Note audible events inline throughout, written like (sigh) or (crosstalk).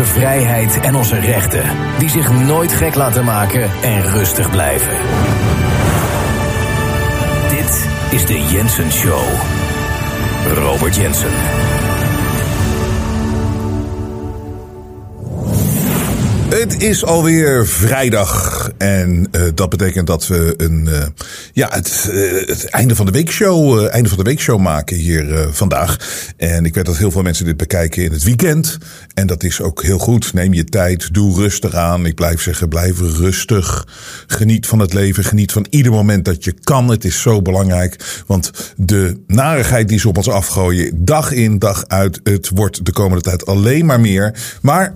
Onze vrijheid en onze rechten, die zich nooit gek laten maken en rustig blijven. Dit is de Jensen Show. Robert Jensen. Het is alweer vrijdag en uh, dat betekent dat we een, uh, ja, het, uh, het einde van de weekshow, einde van de weekshow maken hier vandaag. En ik weet dat heel veel mensen dit bekijken in het weekend. En dat is ook heel goed. Neem je tijd, doe rustig aan. Ik blijf zeggen, blijf rustig. Geniet van het leven, geniet van ieder moment dat je kan. Het is zo belangrijk, want de narigheid die ze op ons afgooien, dag in, dag uit, het wordt de komende tijd alleen maar meer. Maar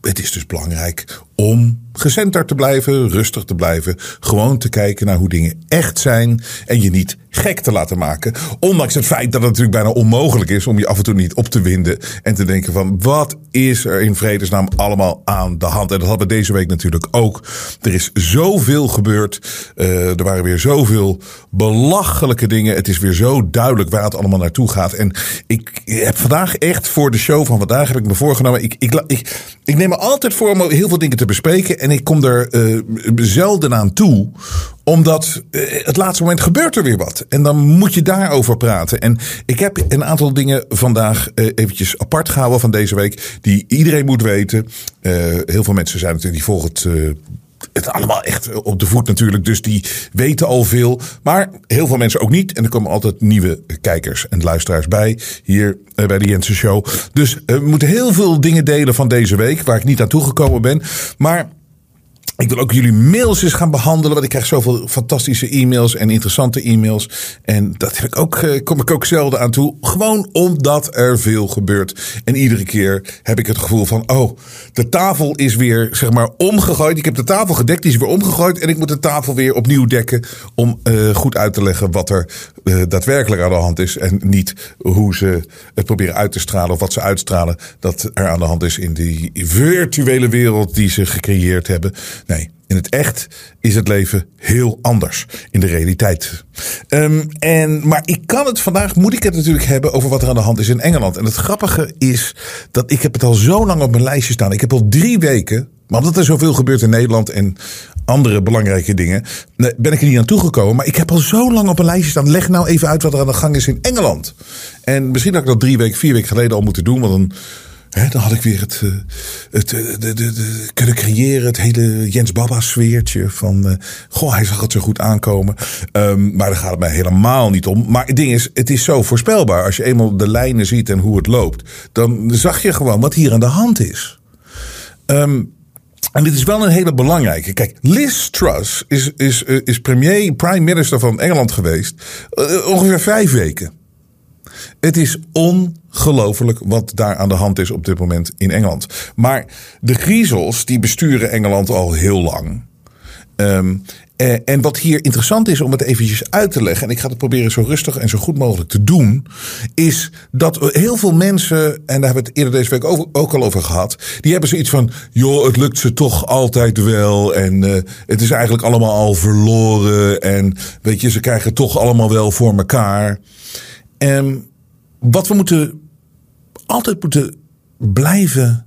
het is dus belangrijk om gecenterd te blijven, rustig te blijven. Gewoon te kijken naar hoe dingen echt zijn. En je niet gek te laten maken. Ondanks het feit dat het natuurlijk bijna onmogelijk is om je af en toe niet op te winden. En te denken van wat is er in vredesnaam allemaal aan de hand. En dat hadden we deze week natuurlijk ook. Er is zoveel gebeurd. Uh, er waren weer zoveel belachelijke dingen. Het is weer zo duidelijk waar het allemaal naartoe gaat. En ik heb vandaag echt voor de show van vandaag heb ik me voorgenomen. Ik, ik, ik, ik neem me altijd voor om heel veel dingen te bespreken. En ik kom er uh, zelden aan toe omdat uh, het laatste moment gebeurt er weer wat. En dan moet je daarover praten. En ik heb een aantal dingen vandaag uh, eventjes apart gehouden van deze week. Die iedereen moet weten. Heel veel mensen zijn natuurlijk, die volgen het allemaal echt op de voet natuurlijk. Dus die weten al veel. Maar heel veel mensen ook niet. En er komen altijd nieuwe kijkers en luisteraars bij. Hier bij de Jensen Show. Dus we moeten heel veel dingen delen van deze week. Waar ik niet aan toegekomen ben. Maar ik wil ook jullie mails eens gaan behandelen. Want ik krijg zoveel fantastische e-mails en interessante e-mails. En dat heb ik ook, eh, kom ik ook zelden aan toe. Gewoon omdat er veel gebeurt. En iedere keer heb ik het gevoel van: oh, de tafel is weer zeg maar omgegooid. Ik heb de tafel gedekt, die is weer omgegooid. En ik moet de tafel weer opnieuw dekken. Om uh, goed uit te leggen wat er uh, daadwerkelijk aan de hand is. En niet hoe ze het proberen uit te stralen. Of wat ze uitstralen dat er aan de hand is in die virtuele wereld die ze gecreëerd hebben. Nee, in het echt is het leven heel anders in de realiteit. Um, en, maar ik kan het vandaag, moet ik het natuurlijk hebben over wat er aan de hand is in Engeland. En het grappige is dat ik heb het al zo lang op mijn lijstje staan. Ik heb al drie weken, maar omdat er zoveel gebeurt in Nederland en andere belangrijke dingen, ben ik er niet aan toegekomen. Maar ik heb al zo lang op mijn lijstje staan. Leg nou even uit wat er aan de gang is in Engeland. En misschien had ik dat drie weken, vier weken geleden al moeten doen. Want dan Dan had ik weer het, het de, de, de, kunnen creëren. Het hele Jens Baba sfeertje. Van, uh, goh, hij zag het zo goed aankomen. Um, maar daar gaat het mij helemaal niet om. Maar het ding is, het is zo voorspelbaar. Als je eenmaal de lijnen ziet en hoe het loopt. Dan zag je gewoon wat hier aan de hand is. Um, en dit is wel een hele belangrijke. Kijk, Liz Truss is, is, is premier, prime minister van Engeland geweest. Ongeveer vijf weken. Het is ongelooflijk wat daar aan de hand is op dit moment in Engeland. Maar de griezels die besturen Engeland al heel lang. Um, en wat hier interessant is om het eventjes uit te leggen, en ik ga het proberen zo rustig en zo goed mogelijk te doen, is dat heel veel mensen, en daar hebben we het eerder deze week ook al over gehad, die hebben zoiets van, joh, het lukt ze toch altijd wel en uh, het is eigenlijk allemaal al verloren en weet je, ze krijgen het toch allemaal wel voor elkaar. En wat we moeten altijd moeten blijven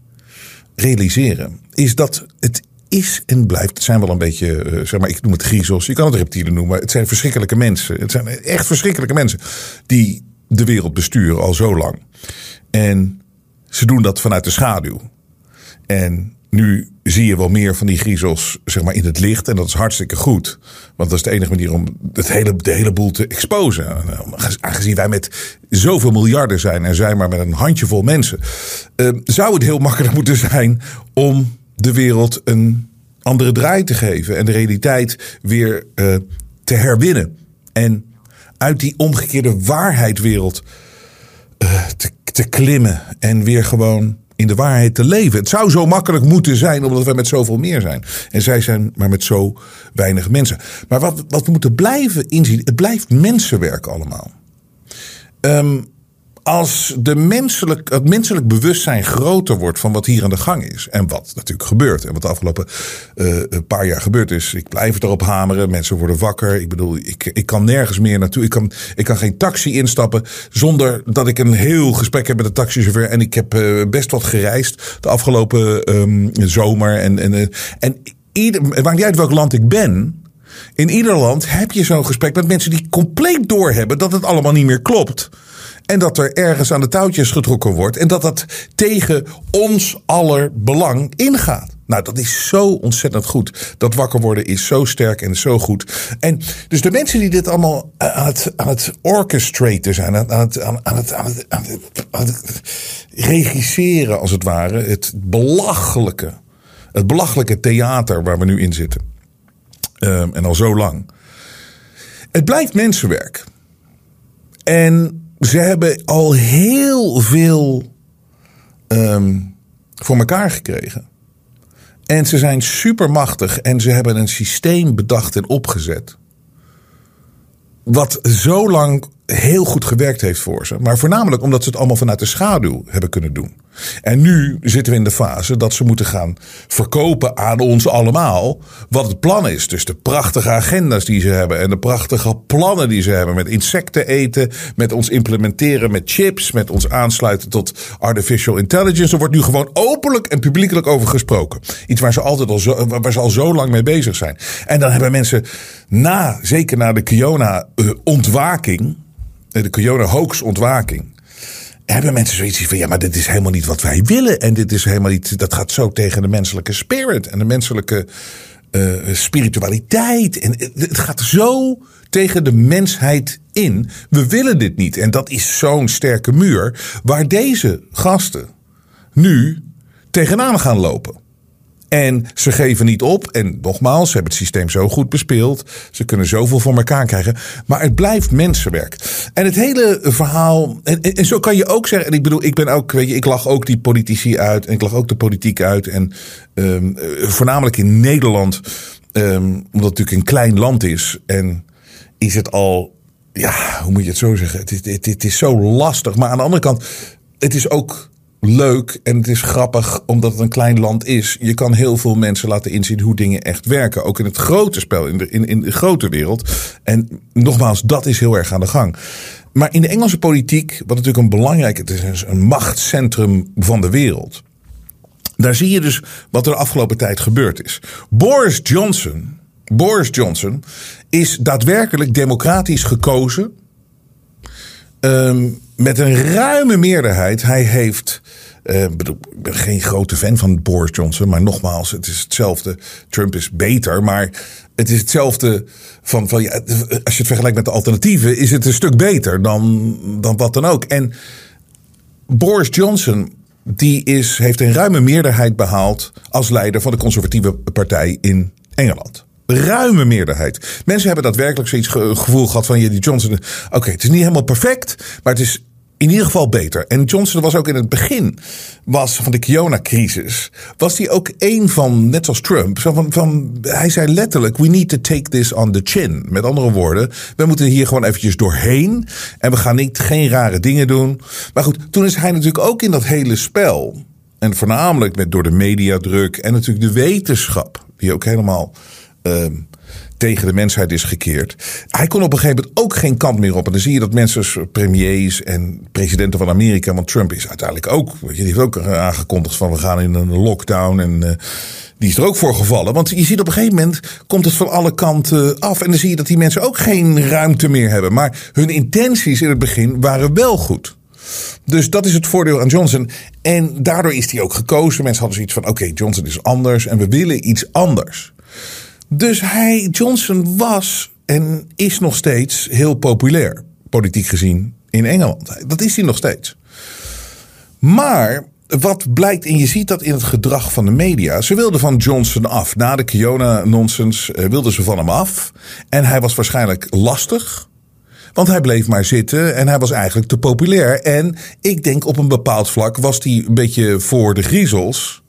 realiseren, is dat het is en blijft. Het zijn wel een beetje, uh, zeg maar, ik noem het griezels. Je kan het reptielen noemen. Het zijn verschrikkelijke mensen. Het zijn echt verschrikkelijke mensen die de wereld besturen al zo lang. En ze doen dat vanuit de schaduw. En nu zie je wel meer van die griezels zeg maar, in het licht. En dat is hartstikke goed. Want dat is de enige manier om het hele, de hele boel te exposen. Aangezien wij met zoveel miljarden zijn en zijn maar met een handjevol mensen. Uh, zou het heel makkelijk moeten zijn om de wereld een andere draai te geven. En de realiteit weer uh, te herwinnen. En uit die omgekeerde waarheidwereld uh, te, te klimmen. En weer gewoon in de waarheid te leven. Het zou zo makkelijk moeten zijn, omdat we met zoveel meer zijn. En zij zijn maar met zo weinig mensen. Maar wat, wat we moeten blijven inzien, het blijft mensenwerk allemaal. Um, als de menselijk, het menselijk bewustzijn groter wordt van wat hier aan de gang is. En wat natuurlijk gebeurt. En wat de afgelopen uh, paar jaar gebeurd is. Ik blijf erop hameren. Mensen worden wakker. Ik bedoel, ik, ik kan nergens meer naartoe. Ik kan, ik kan geen taxi instappen zonder dat ik een heel gesprek heb met de taxichauffeur. En ik heb uh, best wat gereisd de afgelopen um, zomer. En, en, en ieder, het maakt niet uit welk land ik ben. In ieder land heb je zo'n gesprek met mensen die compleet doorhebben dat het allemaal niet meer klopt. En dat er ergens aan de touwtjes getrokken wordt. En dat dat tegen ons aller belang ingaat. Nou, dat is zo ontzettend goed. Dat wakker worden is zo sterk en zo goed. En dus de mensen die dit allemaal aan het, aan het orchestraten zijn, aan het, aan, het, regisseren als het ware, het belachelijke, het belachelijke theater waar we nu in zitten. Um, en al zo lang. Het blijft mensenwerk. En ze hebben al heel veel um, voor elkaar gekregen. En ze zijn supermachtig en ze hebben een systeem bedacht en opgezet. Wat zo lang heel goed gewerkt heeft voor ze. Maar voornamelijk omdat ze het allemaal vanuit de schaduw hebben kunnen doen. En nu zitten we in de fase dat ze moeten gaan verkopen aan ons allemaal wat het plan is. Dus de prachtige agenda's die ze hebben en de prachtige plannen die ze hebben met insecten eten, met ons implementeren met chips, met ons aansluiten tot artificial intelligence. Er wordt nu gewoon openlijk en publiekelijk over gesproken. Iets waar ze altijd al zo, waar ze al zo lang mee bezig zijn. En dan hebben mensen na, zeker na de Kiona-ontwaking, de Kiona-hoax-ontwaking hebben mensen zoiets van ja, maar dit is helemaal niet wat wij willen. En dit is helemaal niet, dat gaat zo tegen de menselijke spirit en de menselijke uh, spiritualiteit. En het gaat zo tegen de mensheid in. We willen dit niet. En dat is zo'n sterke muur waar deze gasten nu tegenaan gaan lopen. En ze geven niet op. En nogmaals, ze hebben het systeem zo goed bespeeld. Ze kunnen zoveel voor elkaar krijgen. Maar het blijft mensenwerk. En het hele verhaal. En, en, zo kan je ook zeggen. En ik bedoel, ik ben ook. Weet je, ik lach ook die politici uit. En ik lach ook de politiek uit. En um, voornamelijk in Nederland. Um, omdat het natuurlijk een klein land is. En is het al. Ja, hoe moet je het zo zeggen? Het het, het is zo lastig. Maar aan de andere kant. Het is ook leuk en het is grappig omdat het een klein land is. Je kan heel veel mensen laten inzien hoe dingen echt werken. Ook in het grote spel, in de, in, in de grote wereld. En nogmaals, dat is heel erg aan de gang. Maar in de Engelse politiek, wat natuurlijk een belangrijk, het is een machtscentrum van de wereld. Daar zie je dus wat er de afgelopen tijd gebeurd is. Boris Johnson, Boris Johnson is daadwerkelijk democratisch gekozen. Um, met een ruime meerderheid. Hij heeft. Uh, ik ben geen grote fan van Boris Johnson, maar nogmaals, het is hetzelfde. Trump is beter, maar het is hetzelfde van, van ja, als je het vergelijkt met de alternatieven, is het een stuk beter dan, dan wat dan ook. En Boris Johnson, die is, heeft een ruime meerderheid behaald als leider van de conservatieve partij in Engeland ruime meerderheid. Mensen hebben daadwerkelijk zoiets gevoel gehad van die Johnson. Oké, het is niet helemaal perfect, maar het is in ieder geval beter. En Johnson was ook in het begin was van de Kiona-crisis. Was hij ook een van, net als Trump, zo van, van, hij zei letterlijk: We need to take this on the chin. Met andere woorden, we moeten hier gewoon eventjes doorheen. En we gaan niet, geen rare dingen doen. Maar goed, toen is hij natuurlijk ook in dat hele spel. En voornamelijk met, door de mediadruk en natuurlijk de wetenschap, die ook helemaal uh, tegen de mensheid is gekeerd. Hij kon op een gegeven moment ook geen kant meer op. En dan zie je dat mensen, premiers en presidenten van Amerika, want Trump is uiteindelijk ook, weet je, die heeft ook aangekondigd van we gaan in een lockdown en uh, die is er ook voor gevallen. Want je ziet op een gegeven moment komt het van alle kanten af. En dan zie je dat die mensen ook geen ruimte meer hebben. Maar hun intenties in het begin waren wel goed. Dus dat is het voordeel aan Johnson. En daardoor is hij ook gekozen. Mensen hadden zoiets van: oké, Johnson is anders en we willen iets anders. Dus hij, Johnson, was en is nog steeds heel populair, politiek gezien, in Engeland. Dat is hij nog steeds. Maar wat blijkt, en je ziet dat in het gedrag van de media. Ze wilden van Johnson af. Na de Kiona-nonsens eh, wilden ze van hem af. En hij was waarschijnlijk lastig. Want hij bleef maar zitten en hij was eigenlijk te populair. En ik denk op een bepaald vlak was hij een beetje voor de griezels.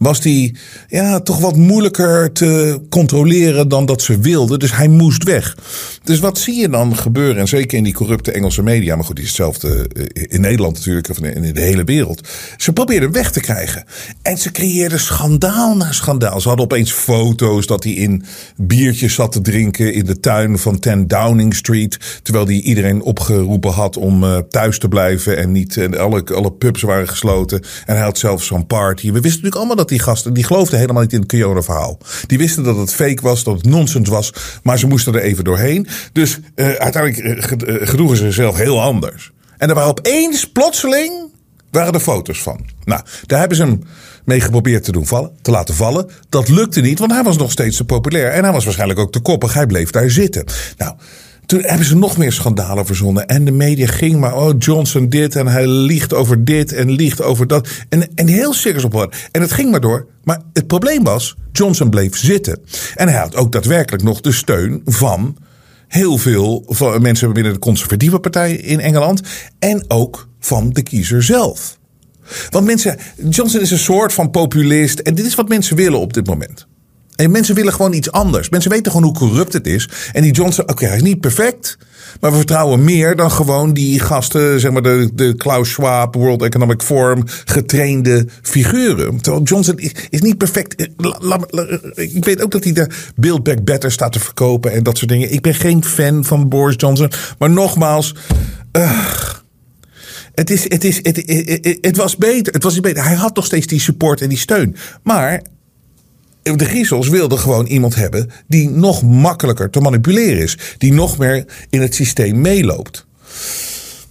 Was die ja, toch wat moeilijker te controleren dan dat ze wilden. Dus hij moest weg. Dus wat zie je dan gebeuren? En zeker in die corrupte Engelse media, maar goed, die is hetzelfde eh, in Nederland natuurlijk, of in de hele wereld. Ze probeerden weg te krijgen. En ze creëerden schandaal na schandaal. Ze hadden opeens foto's dat hij in biertjes zat te drinken in de tuin van 10 Downing Street. Terwijl hij iedereen opgeroepen had om uh, thuis te blijven en niet. En alle, alle pubs waren gesloten. En hij had zelfs zo'n party. We wisten natuurlijk allemaal dat die gasten. die geloofden helemaal niet in het Kiona-verhaal. Die wisten dat het fake was, dat het nonsens was. Maar ze moesten er even doorheen. Dus uh, uiteindelijk uh, gedroegen ze zichzelf heel anders. En er waren opeens plotseling waren er foto's van. Nou, daar hebben ze hem mee geprobeerd te doen vallen, te laten vallen. Dat lukte niet, want hij was nog steeds te populair. En hij was waarschijnlijk ook te koppig. Hij bleef daar zitten. Nou, toen hebben ze nog meer schandalen verzonnen. En de media ging maar, oh, Johnson dit en hij liegt over dit en liegt over dat. En, en heel circus op En het ging maar door. Maar het probleem was, Johnson bleef zitten. En hij had ook daadwerkelijk nog de steun van heel veel van mensen binnen de conservatieve partij in Engeland. En ook van de kiezer zelf. Want mensen, Johnson is een soort van populist. En dit is wat mensen willen op dit moment. En mensen willen gewoon iets anders. Mensen weten gewoon hoe corrupt het is. En die Johnson, oké, hij is niet perfect. Maar we vertrouwen meer dan gewoon die gasten, zeg maar de, de Klaus Schwab, World Economic Forum, getrainde figuren. Terwijl Johnson is, is niet perfect. Ik weet ook dat hij de Build Back Better staat te verkopen en dat soort dingen. Ik ben geen fan van Boris Johnson. Maar nogmaals, uh, het, is, het, is, het, het, het, was beter. Het was beter. Hij had nog steeds die support en die steun. Maar de griezels wilden gewoon iemand hebben die nog makkelijker te manipuleren is. Die nog meer in het systeem meeloopt.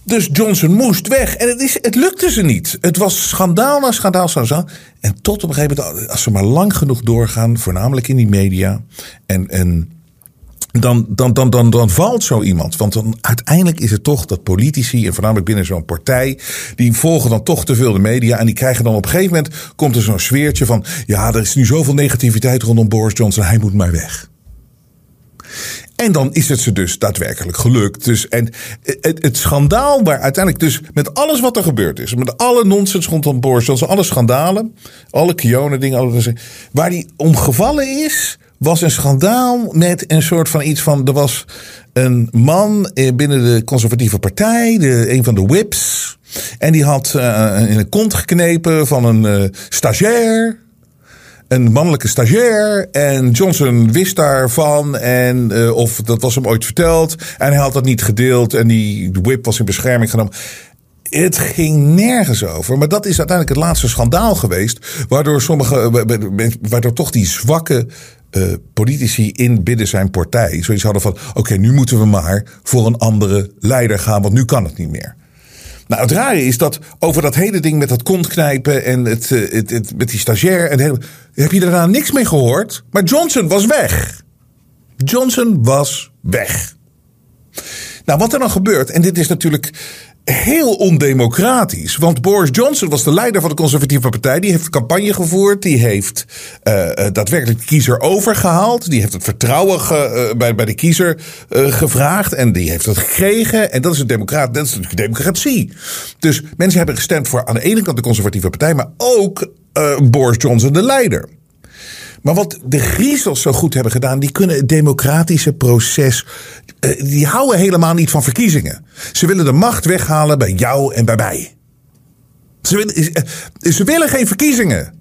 Dus Johnson moest weg. En het, is, het lukte ze niet. Het was schandaal na schandaal, schandaal. En tot op een gegeven moment, als ze maar lang genoeg doorgaan, voornamelijk in die media. En, en dan, dan, dan, dan, dan valt zo iemand. Want dan, uiteindelijk is het toch dat politici, en voornamelijk binnen zo'n partij, die volgen dan toch te veel de media. En die krijgen dan op een gegeven moment, komt er zo'n sfeertje van, ja, er is nu zoveel negativiteit rondom Boris Johnson, hij moet maar weg. En dan is het ze dus daadwerkelijk gelukt. Dus, en het, het, schandaal waar uiteindelijk dus met alles wat er gebeurd is. Met alle nonsens rondom Boris Johnson. Alle schandalen. Alle Kiona dingen. Alle, waar die om gevallen is was een schandaal met een soort van iets van. Er was een man binnen de conservatieve partij, de, een van de whips. En die had uh, in een kont geknepen van een uh, stagiair. Een mannelijke stagiair. En Johnson wist daarvan. En, of dat was hem ooit verteld. En hij had dat niet gedeeld. En die whip was in bescherming genomen. Het ging nergens over. Maar dat is uiteindelijk het laatste schandaal geweest. Waardoor sommige. Waardoor toch die zwakke uh, politici in binnen zijn partij zoiets hadden van: oké, nu moeten we maar voor een andere leider gaan, want nu kan het niet meer. Nou, het rare is dat over dat hele ding met dat kontknijpen en het, uh, het, het, met die stagiair. En hele, heb je daarna niks mee gehoord? Maar Johnson was weg. Johnson was weg. Nou, wat er dan gebeurt, en dit is natuurlijk heel ondemocratisch. Want Boris Johnson was de leider van de conservatieve partij. Die heeft campagne gevoerd. Die heeft uh, daadwerkelijk de kiezer overgehaald. Die heeft het vertrouwen ge, uh, bij, bij de kiezer gevraagd. En die heeft het gekregen. En dat is, een democrat, dat is de democratie. Dus mensen hebben gestemd voor aan de ene kant de conservatieve partij. Maar ook Boris Johnson de leider. Maar wat de griezels zo goed hebben gedaan, die kunnen het democratische proces. Uh, die houden helemaal niet van verkiezingen. Ze willen de macht weghalen bij jou en bij mij. Ze willen, uh, ze willen geen verkiezingen.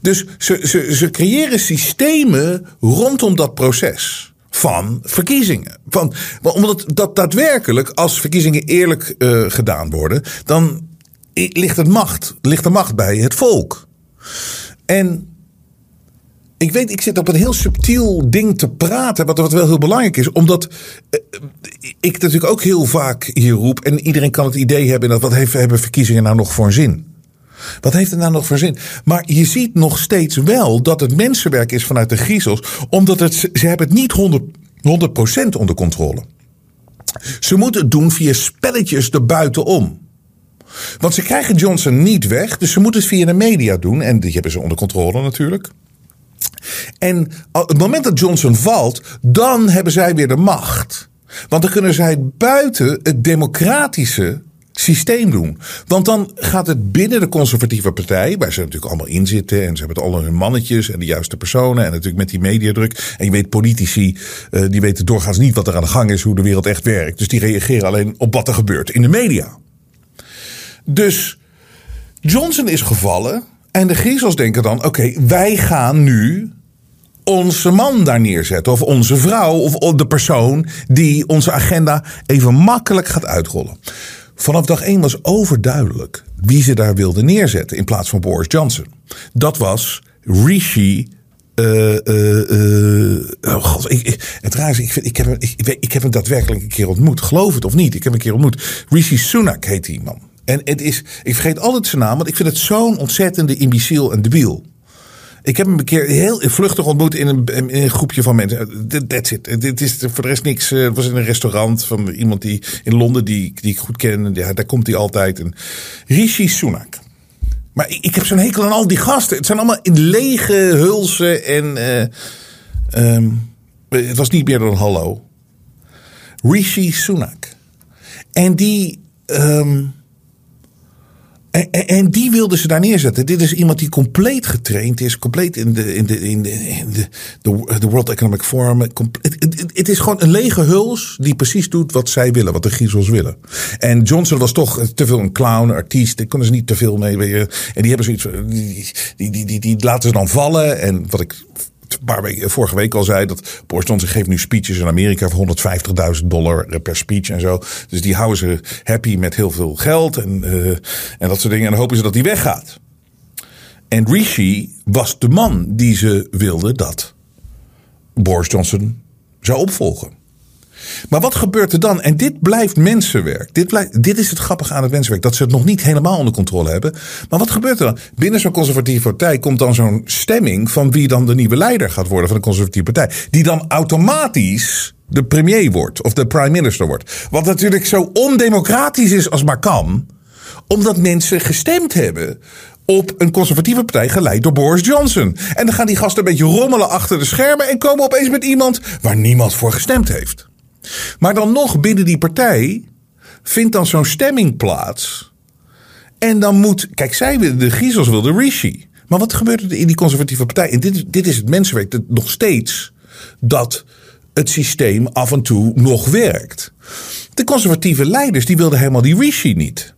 Dus ze, ze, ze creëren systemen rondom dat proces van verkiezingen. Van, omdat dat daadwerkelijk, als verkiezingen eerlijk uh, gedaan worden, dan ligt, het macht, ligt de macht bij het volk. En ik weet, ik zit op een heel subtiel ding te praten, wat, wel heel belangrijk is. Omdat uh, ik natuurlijk ook heel vaak hier roep. En iedereen kan het idee hebben dat wat heeft, hebben verkiezingen nou nog voor een zin? Wat heeft het nou nog voor zin? Maar je ziet nog steeds wel dat het mensenwerk is vanuit de griezels. Omdat het, ze hebben het niet 100, 100% onder controle. Ze moeten het doen via spelletjes erbuitenom. Want ze krijgen Johnson niet weg. Dus ze moeten het via de media doen. En die hebben ze onder controle natuurlijk. En het moment dat Johnson valt, dan hebben zij weer de macht. Want dan kunnen zij buiten het democratische systeem doen. Want dan gaat het binnen de conservatieve partij, waar ze natuurlijk allemaal in zitten. En ze hebben alle hun mannetjes en de juiste personen. En natuurlijk met die mediadruk. En je weet, politici, uh, die weten doorgaans niet wat er aan de gang is, hoe de wereld echt werkt. Dus die reageren alleen op wat er gebeurt in de media. Dus Johnson is gevallen. En de griezels denken dan: oké, wij gaan nu onze man daar neerzetten. Of onze vrouw. Of de persoon die onze agenda even makkelijk gaat uitrollen. Vanaf dag 1 was overduidelijk wie ze daar wilden neerzetten in plaats van Boris Johnson. Dat was Rishi. Uh, uh, oh God, ik, het raar ik, ik, heb, ik, ik heb hem daadwerkelijk een keer ontmoet. Geloof het of niet, ik heb hem een keer ontmoet. Rishi Sunak heet die man. En het is, ik vergeet altijd zijn naam, want ik vind het zo'n ontzettende imbeciel en debiel. Ik heb hem een keer heel vluchtig ontmoet in een, in een groepje van mensen. That's it. Dit is voor de rest niks. Eh, het was in een restaurant van iemand die in Londen die, die ik goed ken. Ja, daar komt hij altijd. Rishi Sunak. Maar ik, ik heb zo'n hekel aan al die gasten. Het zijn allemaal in lege hulzen en um, het was niet meer dan hallo. Rishi Sunak. En die um, en, en, die wilden ze daar neerzetten. Dit is iemand die compleet getraind is, compleet in de, in de, in de, in de, de World Economic Forum. Het, is gewoon een lege huls die precies doet wat zij willen, wat de griezels willen. En Johnson was toch te veel een clown, artiest. Daar konden ze niet te veel mee. En die hebben zoiets, die, die, die, die laten ze dan vallen. En wat ik paar weken, vorige week al zei dat Boris Johnson geeft nu speeches in Amerika voor 150.000 dollar per speech en zo. Dus die houden ze happy met heel veel geld en, uh, en dat soort dingen. En dan hopen ze dat hij weggaat. En Rishi was de man die ze wilde dat Boris Johnson zou opvolgen. Maar wat gebeurt er dan? En dit blijft mensenwerk. Dit, blijft, dit is het grappige aan het mensenwerk. Dat ze het nog niet helemaal onder controle hebben. Maar wat gebeurt er dan? Binnen zo'n conservatieve partij komt dan zo'n stemming van wie dan de nieuwe leider gaat worden van de conservatieve partij. Die dan automatisch de premier wordt. Of de prime minister wordt. Wat natuurlijk zo ondemocratisch is als maar kan. Omdat mensen gestemd hebben op een conservatieve partij geleid door Boris Johnson. En dan gaan die gasten een beetje rommelen achter de schermen en komen opeens met iemand waar niemand voor gestemd heeft. Maar dan nog binnen die partij vindt dan zo'n stemming plaats. En dan moet. Kijk, zij de Griezels wilden Rishi. Maar wat gebeurt er in die conservatieve partij? En dit, dit is het mensenwerk dat nog steeds. Dat het systeem af en toe nog werkt. De conservatieve leiders die wilden helemaal die Rishi niet.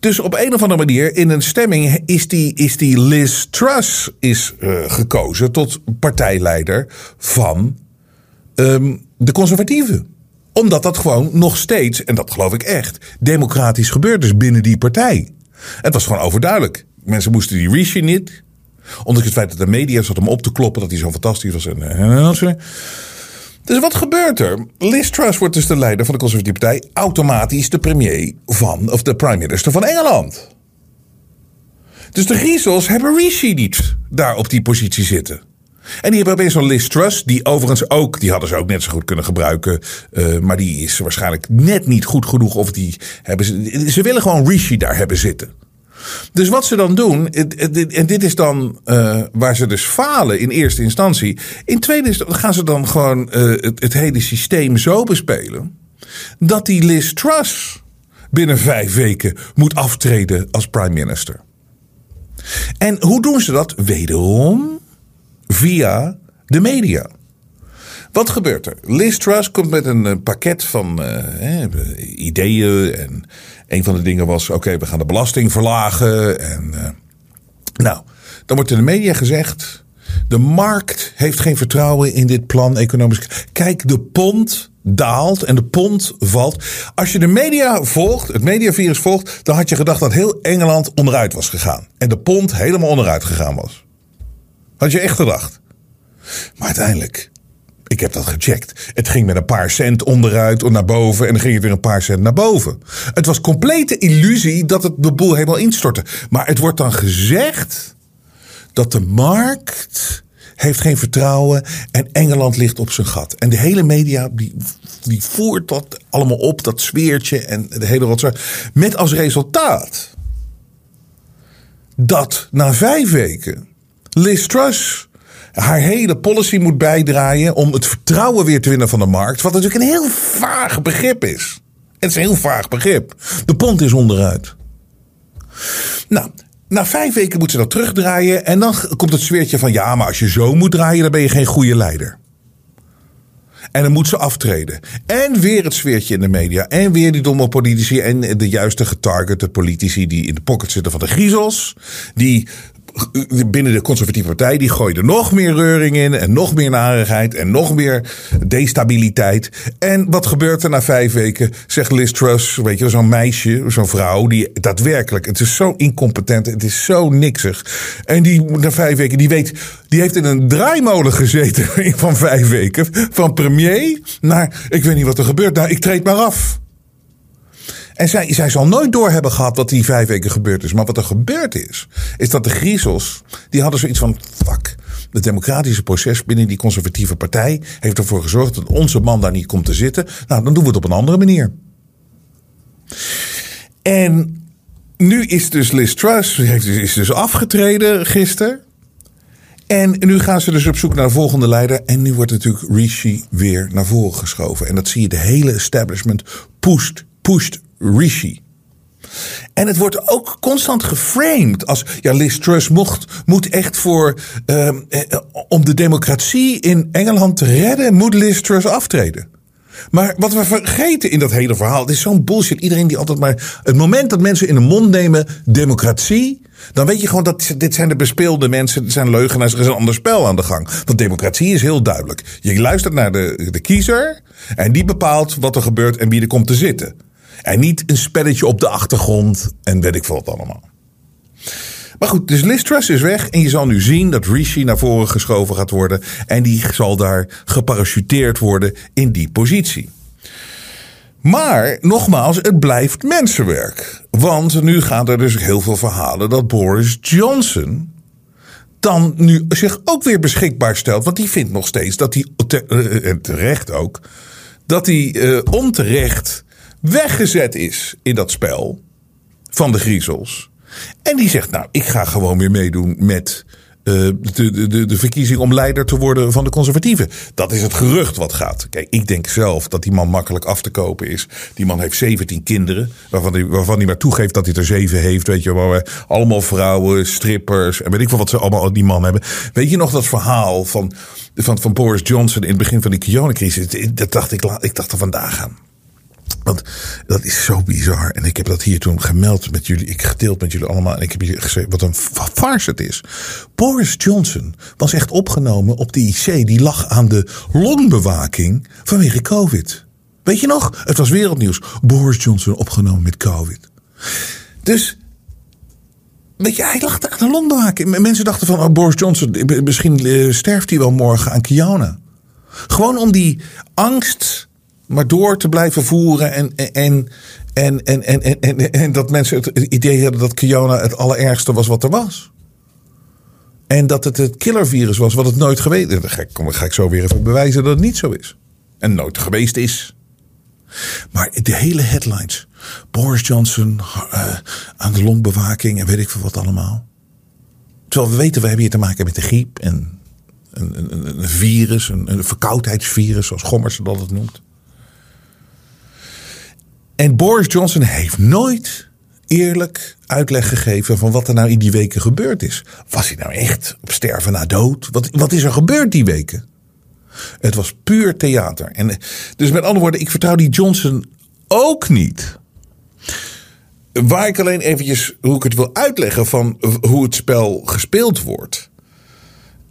Dus op een of andere manier in een stemming is die, is die Liz Truss is, uh, gekozen tot partijleider van um, de conservatieven omdat dat gewoon nog steeds, en dat geloof ik echt, democratisch gebeurt is binnen die partij. Het was gewoon overduidelijk. Mensen moesten die Rishi niet. Ondanks het feit dat de media zat om op te kloppen dat hij zo fantastisch was. En, dus wat gebeurt er? Liz Truss wordt dus de leider van de conservatieve partij. Automatisch de premier van, of de prime minister van Engeland. Dus de griezels hebben Rishi niet daar op die positie zitten. En die hebben opeens zo'n Liz Truss, die overigens ook, die hadden ze ook net zo goed kunnen gebruiken. Uh, maar die is waarschijnlijk net niet goed genoeg. Of die hebben ze, ze willen gewoon Rishi daar hebben zitten. Dus wat ze dan doen, en dit is dan uh, waar ze dus falen in eerste instantie. In tweede instantie gaan ze dan gewoon uh, het, het, hele systeem zo bespelen. dat die Liz Truss binnen vijf weken moet aftreden als prime minister. En hoe doen ze dat? Wederom via de media. Wat gebeurt er? Liz Truss komt met een eh, pakket van uh, ideeën. En een van de dingen was: oké, we gaan de belasting verlagen. En uh, nou, dan wordt in de media gezegd: de markt heeft geen vertrouwen in dit plan economisch. Kijk, de pond daalt en de pond valt. Als je de media volgt, het mediavirus volgt, dan had je gedacht dat heel Engeland onderuit was gegaan. En de pond helemaal onderuit gegaan was. Had je echt gedacht. Maar uiteindelijk, ik heb dat gecheckt. Het ging met een paar cent onderuit naar boven en dan ging het weer een paar cent naar boven. Het was complete illusie dat het de boel helemaal instortte. Maar het wordt dan gezegd dat de markt heeft geen vertrouwen en Engeland ligt op zijn gat. En de hele media die, die voert dat allemaal op, dat sfeertje en de hele rotzooi. Met als resultaat dat na vijf weken Liz Truss haar hele policy moet bijdraaien om het vertrouwen weer te winnen van de markt. Wat natuurlijk een heel vaag begrip is. Het is een heel vaag begrip. De pond is onderuit. Nou, na vijf weken moet ze dat terugdraaien. En dan komt het sfeertje van ja, maar als je zo moet draaien, dan ben je geen goede leider. En dan moet ze aftreden. En weer het sfeertje in de media. En weer die domme politici. En de juiste getargete politici die in de pocket zitten van de griezels. Die binnen de conservatieve partij, die gooide nog meer reuring in en nog meer narigheid en nog meer destabiliteit. En wat gebeurt er na vijf weken? Zegt Liz Truss, weet je, zo'n meisje, zo'n vrouw, die daadwerkelijk, het is zo incompetent, het is zo niksig. En die na vijf weken, die weet, die heeft in een draaimolen gezeten (laughs) van vijf weken. Van premier naar, ik weet niet wat er gebeurt, nou, ik treed maar af. En zij, zal nooit door hebben gehad wat die vijf weken gebeurd is. Maar wat er gebeurd is, is dat de griezels, die hadden zoiets van, fuck. Het democratische proces binnen die conservatieve partij heeft ervoor gezorgd dat onze man daar niet komt te zitten. Nou, dan doen we het op een andere manier. En nu is dus Liz Truss, heeft, is dus afgetreden gisteren. En nu gaan ze dus op zoek naar de volgende leider. En nu wordt natuurlijk Rishi weer naar voren geschoven. En dat zie je, de hele establishment pusht, pusht Rishi. En het wordt ook constant geframed als ja, Liz Truss mocht, moet echt voor uh, om de democratie in Engeland te redden, moet Liz Truss aftreden. Maar wat we vergeten in dat hele verhaal, het is zo'n bullshit. Iedereen die altijd maar. Het moment dat mensen in de mond nemen democratie. Dan weet je gewoon dat dit zijn de bespeelde mensen, dit zijn leugenaars, er is een ander spel aan de gang. Want democratie is heel duidelijk. Je luistert naar de, de kiezer en die bepaalt wat er gebeurt en wie er komt te zitten. En niet een spelletje op de achtergrond en weet ik wat allemaal. Maar goed, dus Liz is weg. En je zal nu zien dat Rishi naar voren geschoven gaat worden. En die zal daar geparachuteerd worden in die positie. Maar nogmaals, het blijft mensenwerk. Want nu gaan er dus heel veel verhalen dat Boris Johnson dan nu zich ook weer beschikbaar stelt. Want die vindt nog steeds dat hij, eh, en terecht ook, dat hij uh, onterecht weggezet is in dat spel van de griezels. En die zegt, nou, ik ga gewoon weer meedoen met uh, de, de, de verkiezing om leider te worden van de conservatieven. Dat is het gerucht wat gaat. Kijk, ik denk zelf dat die man makkelijk af te kopen is. Die man heeft 17 kinderen, waarvan hij, waarvan hij maar toegeeft dat hij er zeven heeft. Weet je, waar allemaal vrouwen, strippers en weet ik veel wat ze allemaal die man hebben. Weet je nog dat verhaal van, van, van Boris Johnson in het begin van de coronacrisis? Dat dacht ik, ik dacht er vandaag aan. Want dat is zo bizar. En ik heb dat hier toen gemeld met jullie. Ik gedeeld met jullie allemaal. En ik heb hier gezegd wat een farce het is. Boris Johnson was echt opgenomen op de IC. Die lag aan de longbewaking vanwege COVID. Weet je nog? Het was wereldnieuws. Boris Johnson opgenomen met COVID. Dus Weet je, hij lag aan de longbewaking. Mensen dachten van, oh, Boris Johnson, misschien eh, sterft hij wel morgen aan Kiona. Gewoon om die angst maar door te blijven voeren en, en, en, en, en, en, en, dat mensen het idee hadden dat Kiona het allerergste was wat er was. En dat het het killervirus was wat het nooit geweest is. Dan ga ik, ga ik zo weer even bewijzen dat het niet zo is. En nooit geweest is. Maar de hele headlines. Boris Johnson uh, aan de longbewaking en weet ik veel wat allemaal. Terwijl we weten, we hebben hier te maken met de griep en een, een, een virus, een, een verkoudheidsvirus, zoals Gommers dat het noemt. En Boris Johnson heeft nooit eerlijk uitleg gegeven van wat er nou in die weken gebeurd is. Was hij nou echt op sterven na dood? Wat, wat is er gebeurd die weken? Het was puur theater. En, dus met andere woorden, ik vertrouw die Johnson ook niet. Waar ik alleen eventjes, hoe ik het wil uitleggen van hoe het spel gespeeld wordt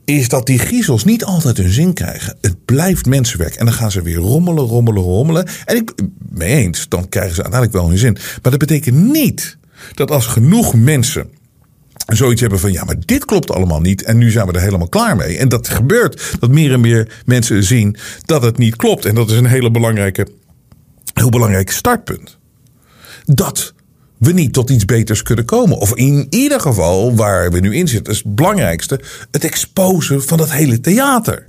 is dat die griezels niet altijd hun zin krijgen. Het blijft mensenwerk. En dan gaan ze weer rommelen, rommelen, rommelen. En ik mee eens, dan krijgen ze uiteindelijk wel hun zin. Maar dat betekent niet dat als genoeg mensen zoiets hebben van ja, maar dit klopt allemaal niet. En nu zijn we er helemaal klaar mee. En dat gebeurt dat meer en meer mensen zien dat het niet klopt. En dat is een hele belangrijke, heel belangrijk startpunt. Dat we niet tot iets beters kunnen komen. Of in ieder geval, waar we nu in zitten, is het belangrijkste: het exposen van het hele theater.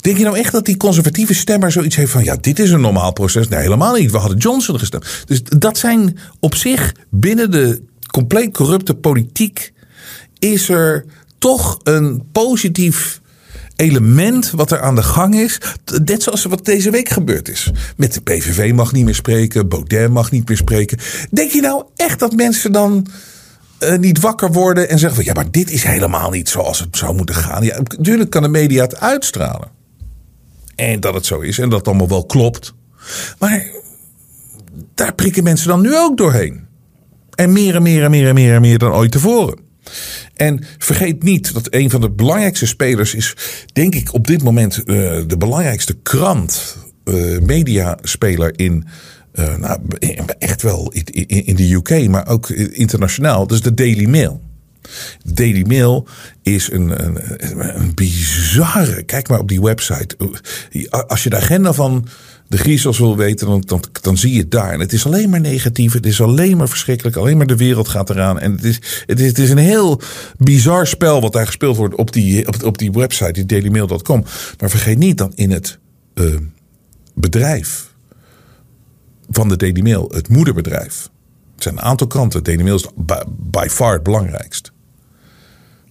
Denk je nou echt dat die conservatieve stemmer zoiets heeft van: ja, dit is een normaal proces? Nee, helemaal niet. We hadden Johnson gestemd. Dus dat zijn op zich binnen de compleet corrupte politiek. is er toch een positief element wat er aan de gang is. Net zoals wat deze week gebeurd is. Met de PVV mag niet meer spreken. Baudet mag niet meer spreken. Denk je nou echt dat mensen dan uh, niet wakker worden en zeggen van ja, maar dit is helemaal niet zoals het zou moeten gaan. Ja, natuurlijk kan de media het uitstralen. En dat het zo is en dat het allemaal wel klopt. Maar daar prikken mensen dan nu ook doorheen. En meer en meer en meer en meer en meer dan ooit tevoren. En vergeet niet dat een van de belangrijkste spelers is, denk ik, op dit moment uh, de belangrijkste krant, uh, mediaspeler in. Uh, nou, echt wel in, in, in, de UK, maar ook internationaal. Dus de Daily Mail. Daily Mail is een, een, een bizarre. Kijk maar op die website. Als je de agenda van de griezels wil weten, dan, dan, dan zie je het daar. En het is alleen maar negatief. Het is alleen maar verschrikkelijk. Alleen maar de wereld gaat eraan. En het is, het is, het is een heel bizar spel wat daar gespeeld wordt op die, op, op die website, die dailymail.com. Maar vergeet niet dan in het uh, bedrijf van de Daily Mail, het moederbedrijf. Het zijn een aantal kranten. Daily Mail is by far het belangrijkst.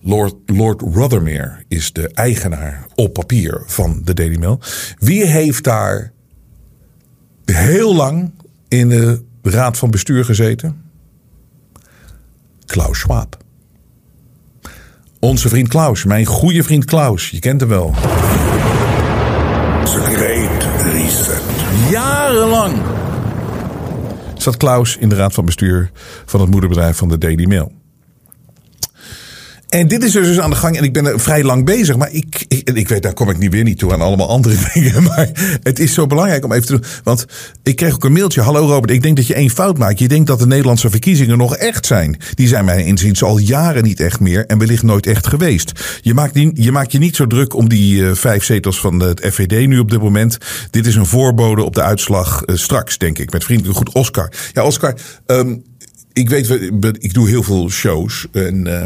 Lord, Lord Rothermere is de eigenaar op papier van de Daily Mail. Wie heeft daar heel lang in de raad van bestuur gezeten? Klaus Schwab. Onze vriend Klaus, mijn goede vriend Klaus, je kent hem wel. The Great Reset. Jarenlang zat Klaus in de raad van bestuur van het moederbedrijf van de Daily Mail. En dit is dus aan de gang en ik ben er vrij lang bezig. Maar ik, ik, ik weet, daar kom ik niet weer niet toe aan allemaal andere (laughs) dingen. Maar het is zo belangrijk om even te doen. Want ik kreeg ook een mailtje. Hallo Robert, ik denk dat je één fout maakt. Je denkt dat de Nederlandse verkiezingen nog echt zijn. Die zijn mij inziens al jaren niet echt meer en wellicht nooit echt geweest. Je maakt, niet, je, maakt je niet zo druk om die uh, vijf zetels van het FVD nu op dit moment. Dit is een voorbode op de uitslag uh, straks, denk ik. Met vriendelijk goed Oscar. Ja, Oscar, um, ik weet, ik doe heel veel shows. En... Uh,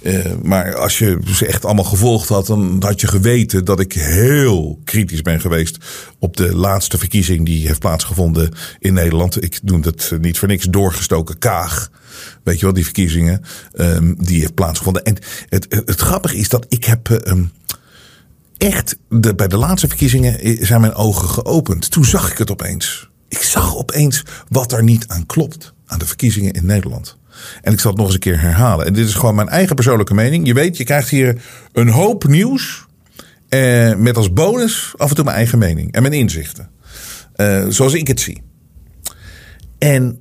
uh, maar als je ze echt allemaal gevolgd had, dan had je geweten dat ik heel kritisch ben geweest op de laatste verkiezing die heeft plaatsgevonden in Nederland. Ik doe dat niet voor niks doorgestoken kaag. Weet je wel, die verkiezingen um, die heeft plaatsgevonden. En het, het, grappige is dat ik heb. Um, echt, de, bij de laatste verkiezingen zijn mijn ogen geopend. Toen zag ik het opeens. Ik zag opeens wat er niet aan klopt aan de verkiezingen in Nederland. En ik zal het nog eens een keer herhalen. En dit is gewoon mijn eigen persoonlijke mening. Je weet, je krijgt hier een hoop nieuws. Eh, met als bonus af en toe mijn eigen mening en mijn inzichten. Uh, zoals ik het zie. En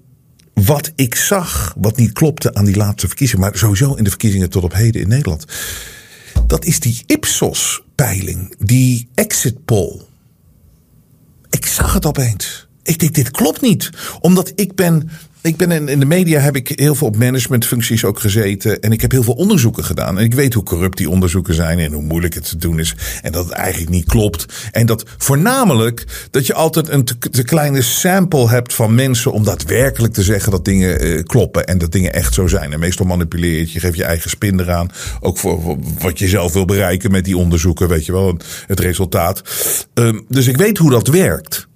wat ik zag, wat niet klopte aan die laatste verkiezingen, maar sowieso in de verkiezingen tot op heden in Nederland. Dat is die Ipsos-peiling, die exit poll. Ik zag het opeens. Ik denk, dit klopt niet. Omdat ik ben ik ben in, in, de media heb ik heel veel op managementfuncties ook gezeten. En ik heb heel veel onderzoeken gedaan. En ik weet hoe corrupt die onderzoeken zijn en hoe moeilijk het te doen is. En dat het eigenlijk niet klopt. En dat voornamelijk dat je altijd een te, kleine sample hebt van mensen om daadwerkelijk te zeggen dat dingen uh, kloppen. En dat dingen echt zo zijn. En meestal manipuleer je, je geeft je eigen spin eraan. Ook voor, wat je zelf wil bereiken met die onderzoeken, weet je wel, het resultaat. Um, dus ik weet hoe dat werkt.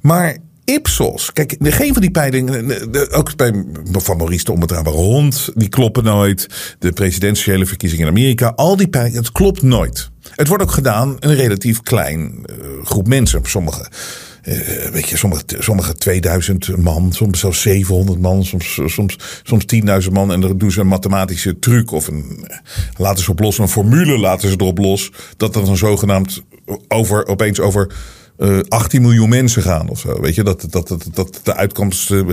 Maar Ipsos. Kijk, geen van die peilingen, ook bij, van Maurice de Onbetrouwbare Hond, die kloppen nooit. De presidentiële verkiezingen in Amerika, al die peilingen, het klopt nooit. Het wordt ook gedaan een relatief klein uh, groep mensen. Sommige, uh, weet je, sommige, sommige 2000 man, soms zelfs 700 man, soms, soms, soms 10.000 man. En dan doen ze een mathematische truc of een, laten ze op los, een formule laten ze erop los. Dat dat dan zogenaamd over, opeens over uh, 18 miljoen mensen gaan of zo. Weet je, dat, dat, dat, dat de uitkomst uh,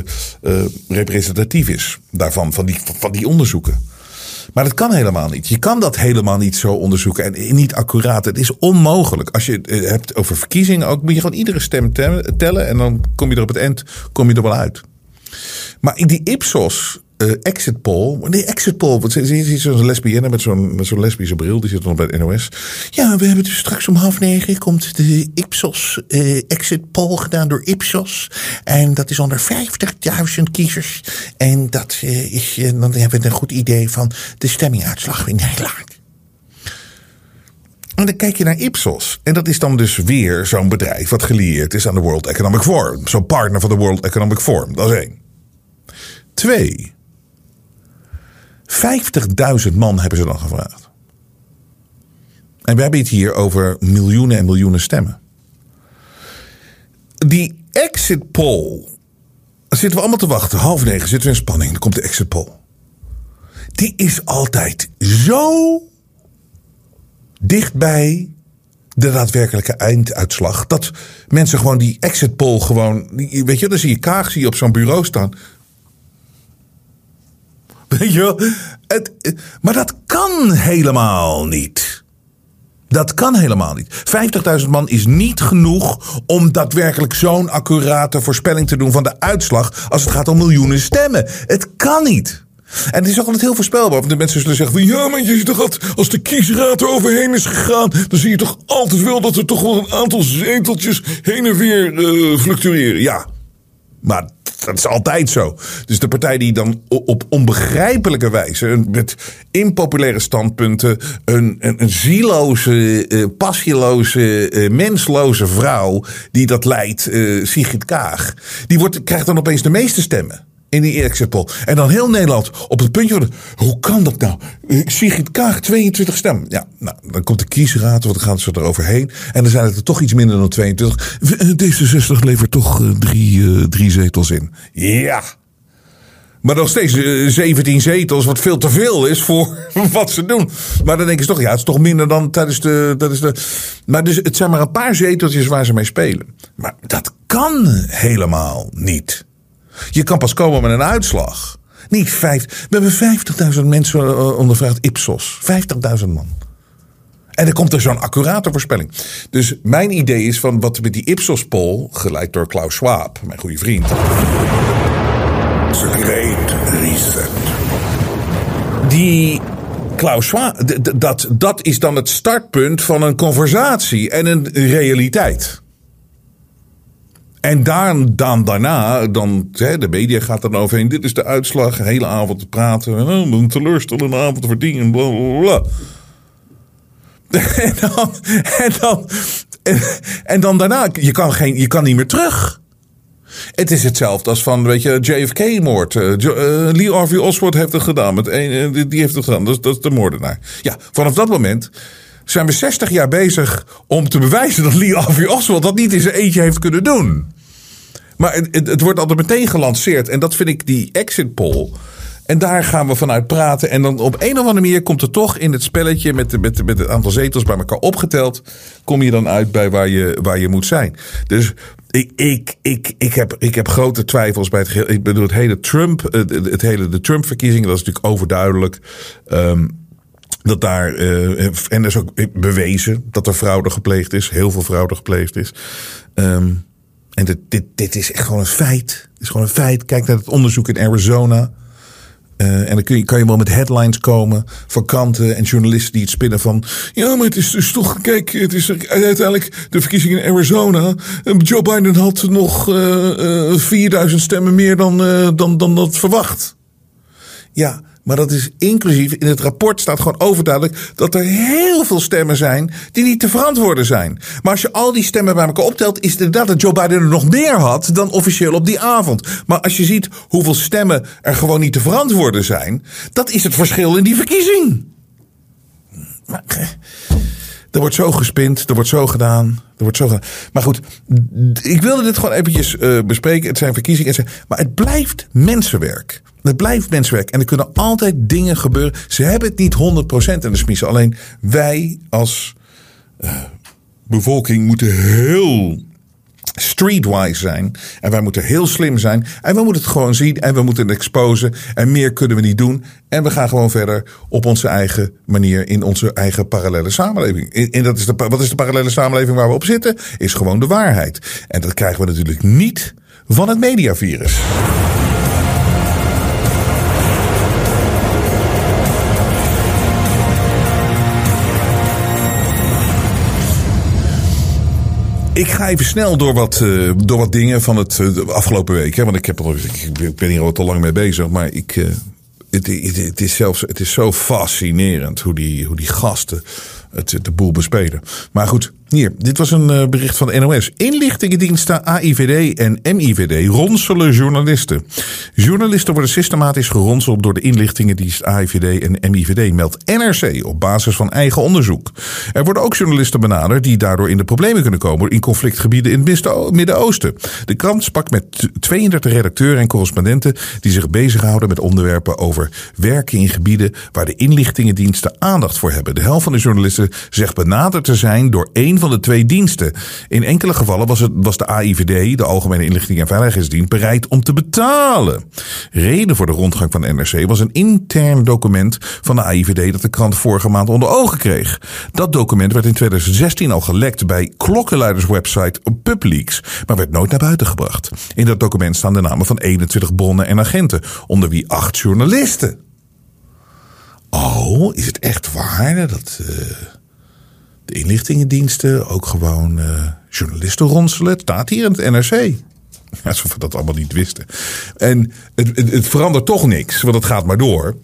representatief is daarvan, van die, van die onderzoeken. Maar dat kan helemaal niet. Je kan dat helemaal niet zo onderzoeken en niet accuraat. Het is onmogelijk. Als je het hebt over verkiezingen ook, moet je gewoon iedere stem tellen en dan kom je er op het eind kom je er wel uit. Maar die Ipsos uh, exit poll. Nee, exit poll. Je ziet zo'n lesbienne met zo'n met zo'n lesbische bril. Die zit dan bij het NOS. Ja, we hebben dus straks om half negen komt de Ipsos uh, exit poll gedaan door Ipsos. En dat is onder 50.000 kiezers. En dat uh, is, dan hebben we een goed idee van de stemminguitslag in Nederland. En dan kijk je naar Ipsos. En dat is dan dus weer zo'n bedrijf wat gelieerd is aan de World Economic Forum. Zo'n partner van de World Economic Forum. Dat is één. Twee. 50.000 man hebben ze dan gevraagd. En we hebben het hier over miljoenen en miljoenen stemmen. Die exit poll. Zitten we allemaal te wachten. Half negen zitten we in spanning. Dan komt de exit poll. Die is altijd zo dichtbij de daadwerkelijke einduitslag. Dat mensen gewoon die exit poll gewoon. Weet je, dan zie je Kaag zie je op zo'n bureau staan. Het, maar dat kan helemaal niet. Dat kan helemaal niet. 50.000 man is niet genoeg om daadwerkelijk zo'n accurate voorspelling te doen van de uitslag als het gaat om miljoenen stemmen. Het kan niet. En het is ook altijd heel voorspelbaar. Want de mensen zullen zeggen van ja, maar je ziet toch altijd, als de kiesraad er overheen is gegaan, dan zie je toch altijd wel dat er toch wel een aantal zeteltjes heen en weer uh, fluctueren. Ja, maar dat is altijd zo. Dus de partij die dan op onbegrijpelijke wijze, met impopulaire standpunten, een, een, zieloze, uh, passieloze, uh, mensloze vrouw die dat leidt, uh, Sigrid Kaag, die wordt, krijgt dan opeens de meeste stemmen in die exit poll. En dan heel Nederland op het puntje hoe kan dat nou? Sigrid Kaag, 22 stemmen. Ja, nou, dan komt de kiesraad, want dan gaan ze er overheen. En dan zijn het er toch iets minder dan 22. D66 levert toch uh, drie, drie zetels in. Ja. Maar nog steeds uh, 17 zetels, wat veel te veel is voor (laughs) wat ze doen. Maar dan denken ze toch, ja, het is toch minder dan tijdens de. Is de maar dus het zijn maar een paar zeteltjes waar ze mee spelen. Maar dat kan helemaal niet. Je kan pas komen met een uitslag. Niet vijf. We hebben 50.000 mensen uh, ondervraagd, Ipsos. 50.000 man. En dan komt er zo'n accurate voorspelling. Dus mijn idee is van wat met die Ipsos-poll, geleid door Klaus Schwab, mijn goede vriend. The Great Reset. Die Klaus Schwab, dat, dat is dan het startpunt van een conversatie en een realiteit. En dan, dan daarna, dan, hè, de media gaat dan overheen. Dit is de uitslag, hele avond te praten. En, oh, een teleurstellende avond verdienen. Bla, bla. (laughs) En dan, en dan, en, dan daarna, je kan, geen, je kan niet meer terug. Het is hetzelfde als van, weet je, JFK-moord. Uh, uh, Lee Harvey Oswald heeft het gedaan. Met een, uh, die heeft het gedaan. Dat, dat is de moordenaar. Ja, vanaf dat moment zijn we 60 jaar bezig om te bewijzen dat Lee Harvey Oswald dat niet in zijn eentje heeft kunnen doen. Maar het, het, wordt altijd meteen gelanceerd. En dat vind ik die exit poll. En daar gaan we vanuit praten. En dan op een of andere manier komt er toch in het spelletje met, met, met het aantal zetels bij elkaar opgeteld. Kom je dan uit bij waar je, waar je moet zijn. Dus ik, ik, ik, ik, heb, ik heb grote twijfels bij het geheel. Ik bedoel, het hele Trump, het, hele de Trump-verkiezingen, dat is natuurlijk overduidelijk. Um, dat daar, uh, en er is ook bewezen dat er fraude gepleegd is. Heel veel fraude gepleegd is. Um, en dit, dit, dit is echt gewoon een feit. Het is gewoon een feit. Kijk naar het onderzoek in Arizona. Uh, en dan kun je, kan je wel met headlines komen van kranten en journalisten die het spinnen van. Ja, maar het is dus toch. Kijk, het is uiteindelijk de verkiezingen in Arizona. Joe Biden had nog uh, uh, 4000 stemmen meer dan, dan, dan dat verwacht. Ja, maar dat is inclusief. In het rapport staat gewoon overduidelijk dat er heel veel stemmen zijn die niet te verantwoorden zijn. Maar als je al die stemmen bij elkaar optelt, is het inderdaad dat Joe Biden er nog meer had dan officieel op die avond. Maar als je ziet hoeveel stemmen er gewoon niet te verantwoorden zijn, dat is het verschil in die verkiezing. Maar, er wordt zo gespind, er wordt zo gedaan, er wordt zo gedaan. Maar goed, ik wilde dit gewoon eventjes uh, bespreken. Het zijn verkiezingen, maar het blijft mensenwerk. Het blijft mensenwerk. En er kunnen altijd dingen gebeuren. Ze hebben het niet 100% in de smiezen. Alleen wij als uh, bevolking moeten heel streetwise zijn. En wij moeten heel slim zijn. En we moeten het gewoon zien. En we moeten het exposen. En meer kunnen we niet doen. En we gaan gewoon verder op onze eigen manier. In onze eigen parallele samenleving. En dat is de, wat is de parallele samenleving waar we op zitten? Is gewoon de waarheid. En dat krijgen we natuurlijk niet van het mediavirus. Ik ga even snel door wat, uh, door wat dingen van het uh, afgelopen week. Hè, want ik, heb al, ik, ik ben hier al te lang mee bezig. Maar ik, het, het, het, is zelfs, het is zo fascinerend hoe die, hoe die gasten het, de boel bespelen. Maar goed, Hier, dit was een uh, bericht van de NOS. Inlichtingendiensten AIVD en MIVD ronselen journalisten. Journalisten worden systematisch geronseld door de inlichtingendienst AIVD en MIVD, meldt NRC op basis van eigen onderzoek. Er worden ook journalisten benaderd die daardoor in de problemen kunnen komen in conflictgebieden in het Midden-Oosten. De krant sprak met 32 redacteuren en correspondenten die zich bezighouden met onderwerpen over werken in gebieden waar de inlichtingendiensten aandacht voor hebben. De helft van de journalisten zegt benaderd te zijn door één van de twee diensten. In enkele gevallen was, het, was de AIVD, de Algemene Inlichting en Veiligheidsdienst, bereid om te betalen. Reden voor de rondgang van de NRC was een intern document van de AIVD dat de krant vorige maand onder ogen kreeg. Dat document werd in 2016 al gelekt bij klokkenluiderswebsite PubLeaks, maar werd nooit naar buiten gebracht. In dat document staan de namen van 21 bronnen en agenten, onder wie acht journalisten. Oh, is het echt waar dat uh, inlichtingendiensten ook gewoon uh, journalisten ronselen? Het staat hier in het NRC. Alsof we dat allemaal niet wisten. En het, het, verandert toch niks, want het gaat maar door.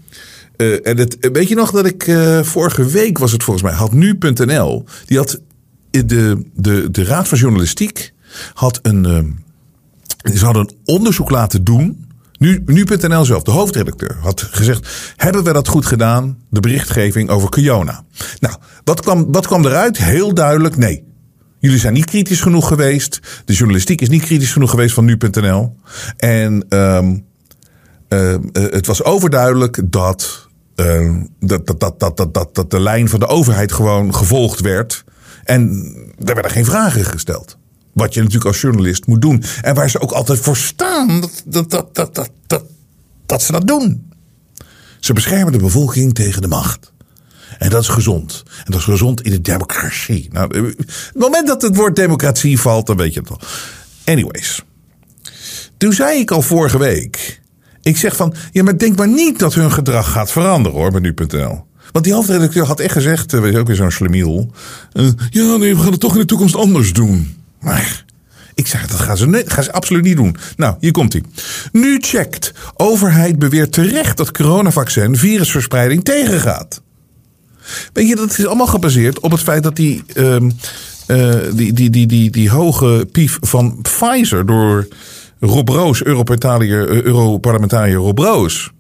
Uh, en het, weet je nog dat ik vorige week was het volgens mij, had nu.nl, die had de, de, de Raad van Journalistiek had een, ze hadden een onderzoek laten doen nu, nu.nl zelf, de hoofdredacteur, had gezegd: Hebben we dat goed gedaan? De berichtgeving over Kiona. Nou, wat kwam, wat kwam eruit? Heel duidelijk: nee. Jullie zijn niet kritisch genoeg geweest. De journalistiek is niet kritisch genoeg geweest van nu.nl. En um, het was overduidelijk dat, uh, dat, dat, dat, dat, dat, dat, dat de lijn van de overheid gewoon gevolgd werd. En er werden geen vragen gesteld. Wat je natuurlijk als journalist moet doen. En waar ze ook altijd voor staan dat, dat, dat, dat, dat, dat, ze dat doen. Ze beschermen de bevolking tegen de macht. En dat is gezond. En dat is gezond in de democratie. Nou, het moment dat het woord democratie valt, dan weet je het al. Anyways. Toen zei ik al vorige week. Ik zeg van, ja, maar denk maar niet dat hun gedrag gaat veranderen hoor, bij nu.nl. Want die hoofdredacteur had echt gezegd, weet je ook weer zo'n slemiel. Uh, ja, nee, we gaan het toch in de toekomst anders doen. Maar ik zeg, dat gaan ze, ze absoluut niet doen. Nou, hier komt hij. Nu checkt. Overheid beweert terecht dat coronavaccin virusverspreiding tegengaat. Weet je, dat is allemaal gebaseerd op het feit dat die, uh, uh, die, die, die, die, die hoge pief van Pfizer door Rob Roos, Europarlementariër Rob Roos.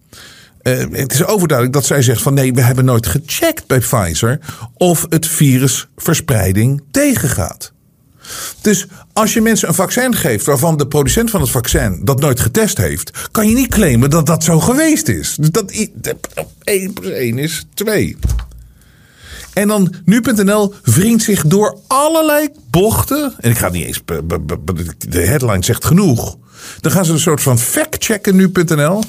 Uh, het is overduidelijk dat zij zegt van nee, we hebben nooit gecheckt bij Pfizer of het virusverspreiding tegengaat. Dus als je mensen een vaccin geeft waarvan de producent van het vaccin dat nooit getest heeft, kan je niet claimen dat dat zo geweest is. Dus dat 1 plus 1 is 2. En dan nu.nl wringt zich door allerlei bochten. En ik ga niet eens. De headline zegt genoeg. Dan gaan ze een soort van factchecken nu.nl.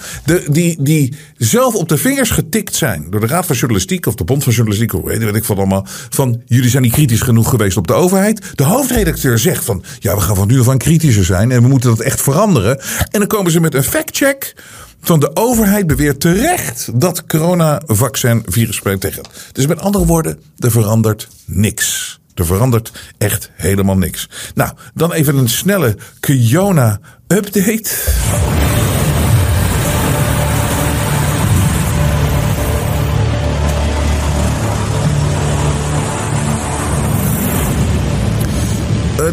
Die, die zelf op de vingers getikt zijn door de Raad van Journalistiek of de Bond van Journalistiek, hoe weet ik van allemaal. Van jullie zijn niet kritisch genoeg geweest op de overheid. De hoofdredacteur zegt van ja, we gaan van nu af aan kritischer zijn en we moeten dat echt veranderen. En dan komen ze met een factcheck van de overheid beweert terecht dat coronavaccin virus spreekt tegen. Dus met andere woorden, er verandert niks. Er verandert echt helemaal niks. Nou, dan even een snelle Kiona-update. Eh,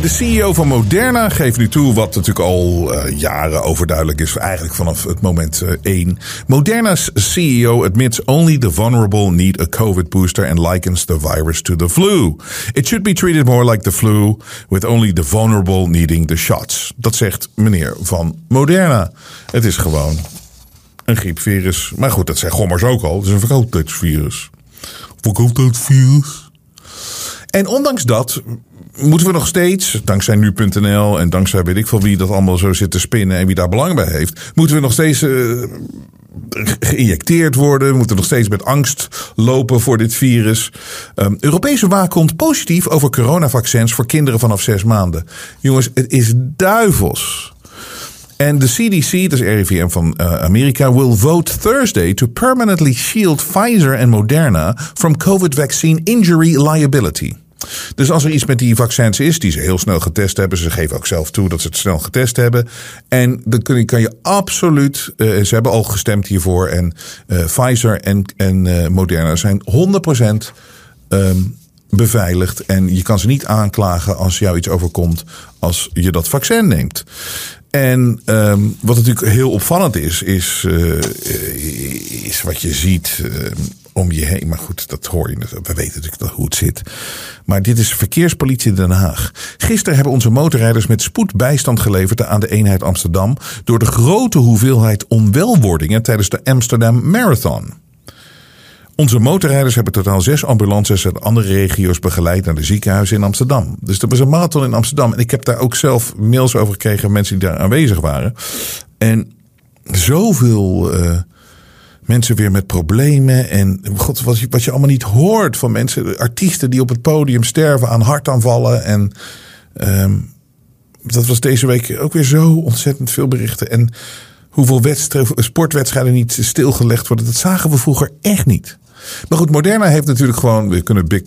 de CEO van Moderna geeft nu toe wat natuurlijk al uh, jaren overduidelijk is, eigenlijk vanaf het moment uh, één. Moderna's CEO admits only the vulnerable need a COVID booster and likens the virus to the flu. It should be treated more like the flu, with only the vulnerable needing the shots. Dat zegt meneer van Moderna. Het is gewoon een griepvirus. Maar goed, dat zeggen gommers ook al. Het is een verkoudheidsvirus. Verkoudheidsvirus. En ondanks dat moeten we nog steeds, dankzij nu.nl en dankzij weet ik veel wie dat allemaal zo zit te spinnen en wie daar belang bij heeft, moeten we nog steeds uh, geïnjecteerd worden. We moeten nog steeds met angst lopen voor dit virus. Um, Europese waakhond positief over coronavaccins voor kinderen vanaf zes maanden. Jongens, het is duivels. En de CDC, is RIVM van uh, Amerika, will vote Thursday to permanently shield Pfizer en Moderna from COVID vaccine injury liability. Dus als er iets met die vaccins is, die ze heel snel getest hebben, ze geven ook zelf toe dat ze het snel getest hebben. En dan kun je, kan je absoluut, uh, ze hebben al gestemd hiervoor. En uh, Pfizer en, en Moderna zijn 100% um, beveiligd. En je kan ze niet aanklagen als jou iets overkomt als je dat vaccin neemt. En um, wat natuurlijk heel opvallend is, is, uh, is wat je ziet uh, om je heen. Maar goed, dat hoor je. We weten natuurlijk hoe het zit. Maar dit is verkeerspolitie Den Haag. Gisteren hebben onze motorrijders met spoed bijstand geleverd aan de eenheid Amsterdam. door de grote hoeveelheid onwelwordingen tijdens de Amsterdam Marathon. Onze motorrijders hebben totaal zes ambulances uit andere regio's begeleid naar de ziekenhuizen in Amsterdam. Dus er was een marathon in Amsterdam. En ik heb daar ook zelf mails over gekregen mensen die daar aanwezig waren. En zoveel uh, mensen weer met problemen. En god, wat je, wat je allemaal niet hoort van mensen. Artiesten die op het podium sterven aan hartaanvallen. En um, dat was deze week ook weer zo ontzettend veel berichten. En hoeveel sportwedstrijden niet stilgelegd worden. Dat zagen we vroeger echt niet. Maar goed, Moderna heeft natuurlijk gewoon, we kunnen Big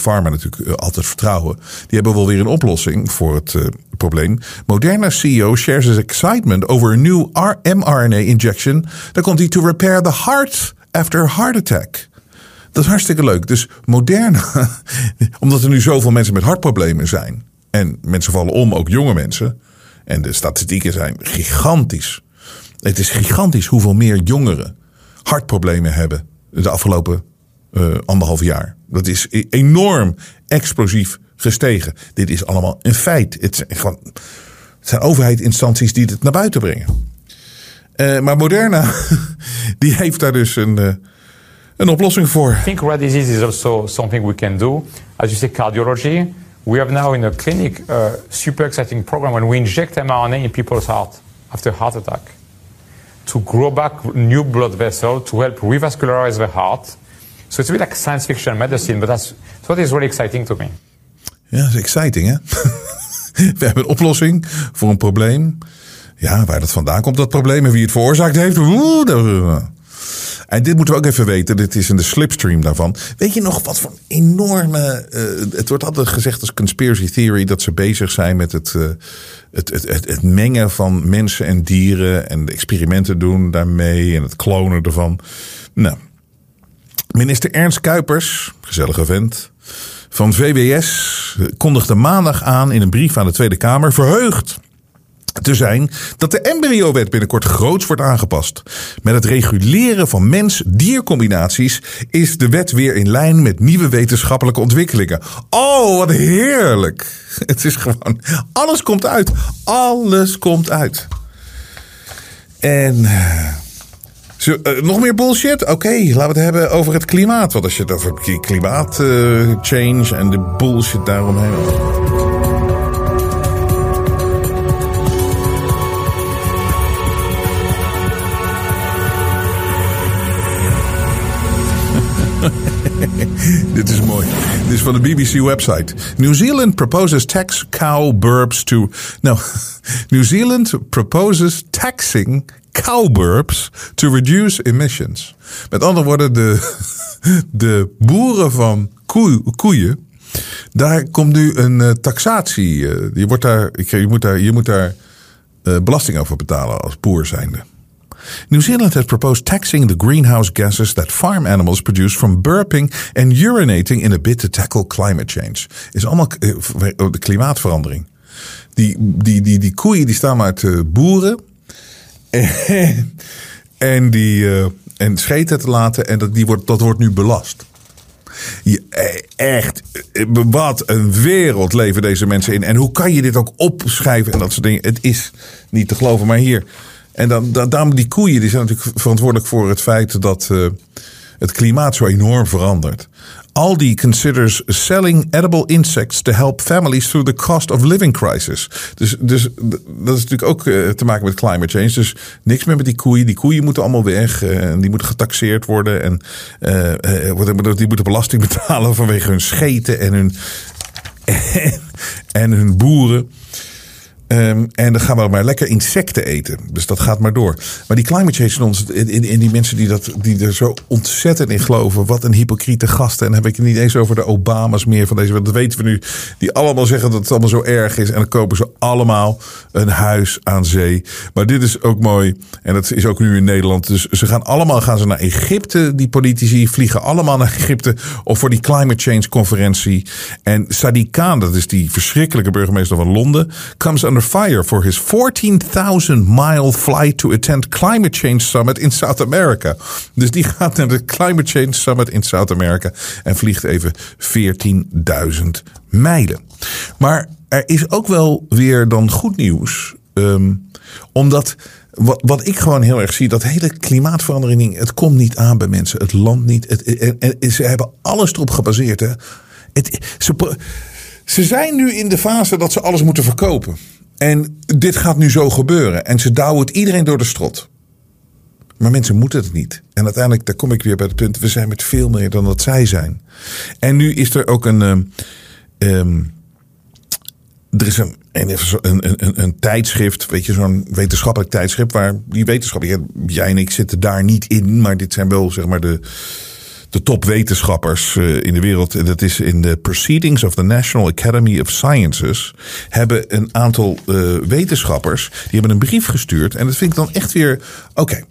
Pharma natuurlijk eh, altijd vertrouwen. Die hebben wel weer een oplossing voor het uh, probleem. Moderna CEO shares his excitement over a new mRNA injection. Daar komt hij to repair the heart after a heart attack. Dat is hartstikke leuk. Dus Moderna, (laughs) omdat er nu zoveel mensen met hartproblemen zijn. En mensen vallen om, ook jonge mensen. En de statistieken zijn gigantisch. Het is gigantisch hoeveel meer jongeren hartproblemen hebben de afgelopen uh, anderhalf jaar. Dat is e-, enorm explosief gestegen. Dit is allemaal een feit. Het zijn, gewoon, het zijn overheidsinstanties die het naar buiten brengen. Uh, maar Moderna, (laughs) die heeft daar dus een, uh, een oplossing voor. I think rare disease is also something we can do. As you say, cardiology. We have now in a clinic a super exciting program when we inject mRNA in people's heart after heart attack. To grow back new blood vessel to help revascularize the heart. So it's a bit like science fiction medicine, but that's, what is really exciting to me. Ja, dat is exciting, hè? (laughs) we hebben een oplossing voor een probleem. Ja, waar dat vandaan komt, dat probleem en wie het veroorzaakt heeft. En dit moeten we ook even weten. Dit is in de slipstream daarvan. Weet je nog wat voor enorme. Uh, het wordt altijd gezegd als conspiracy theory dat ze bezig zijn met het, uh, het, het, het, het, mengen van mensen en dieren. En de experimenten doen daarmee en het klonen ervan. Nou, minister Ernst Kuipers, gezellige vent. Van VWS kondigde maandag aan in een brief aan de Tweede Kamer verheugd te zijn dat de embryowet binnenkort groots wordt aangepast. Met het reguleren van mens-diercombinaties is de wet weer in lijn met nieuwe wetenschappelijke ontwikkelingen. Oh, wat heerlijk! (laughs) Het is gewoon, alles komt uit. Alles komt uit. En. Zo, uh, nog meer bullshit? Oké, laten we het hebben over het klimaat. Want als je het over klimaatchange uh, en de bullshit daaromheen. (laughs) Dit is mooi. Dit is van de BBC website. New Zealand proposes tax cow burps to. No, (laughs) New Zealand proposes taxing cow burps to reduce emissions. Met andere woorden, de, (laughs) de boeren van koeien. Daar komt nu een uh, taxatie. Uh, je, wordt daar, je moet daar, je moet daar uh, belasting over betalen als boer zijnde. New Zealand has proposed taxing the greenhouse gases that farm animals produce from burping and urinating in a bid to tackle climate change. Is allemaal eh, de klimaatverandering. Die, die, die, die koeien die staan maar te boeren. En, (laughs) en die uh, en scheten te laten. En dat, die wordt, dat wordt nu belast. Je, eh, echt, wat een wereld leven deze mensen in. En hoe kan je dit ook opschrijven en dat soort dingen. Het is niet te geloven. Maar hier, en dan, dan, die koeien die zijn natuurlijk verantwoordelijk voor het feit dat uh, het klimaat zo enorm verandert. Aldi considers selling edible insects to help families through the cost of living crisis. Dus, dus dat is natuurlijk ook uh, te maken met climate change. Dus niks meer met die koeien. Die koeien moeten allemaal weg. Uh, en die moeten getaxeerd worden. En die moeten belasting betalen vanwege hun scheten en hun, (laughs) en hun boeren. Ehm, en dan gaan we maar lekker insecten eten. Dus dat gaat maar door. Maar die climate change ons, in, in, die mensen die, dat, die er zo ontzettend in geloven. Wat een hypocriete gasten. En dan heb ik het niet eens over de Obama's meer van deze. Want dat weten we nu. Die allemaal zeggen dat het allemaal zo erg is. En dan kopen ze allemaal een huis aan zee. Maar dit is ook mooi. En dat is ook nu in Nederland. Dus ze gaan allemaal gaan ze naar Egypte. Die politici vliegen allemaal naar Egypte. Of voor die climate change conferentie. En Sadiq Khan, dat is die verschrikkelijke burgemeester van Londen. Comes under fire for his 14,000 mile flight to attend climate change summit in South America. Dus die gaat naar de climate change summit in South America. En vliegt even 14.000 mijlen. Maar er is ook wel weer dan goed nieuws. Ehm, omdat wat, wat ik gewoon heel erg zie, dat hele klimaatverandering, het komt niet aan bij mensen. Het land niet. Het, ze hebben alles erop gebaseerd. Hè. Het, ze zijn nu in de fase dat ze alles moeten verkopen. En dit gaat nu zo gebeuren. En ze douwen het iedereen door de strot. Maar mensen moeten het niet. En uiteindelijk, daar kom ik weer bij het punt. We zijn met veel meer dan dat zij zijn. En nu is er ook een. Um, er is een, een, een, een, tijdschrift, weet je, zo'n wetenschappelijk tijdschrift. Waar die wetenschappers, jij en ik zitten daar niet in. Maar dit zijn wel, zeg maar, de de topwetenschappers eh, in de wereld, dat is in de Proceedings of the National Academy of Sciences, hebben een aantal uh, wetenschappers, die hebben een brief gestuurd. En dat vind ik dan echt weer, oké.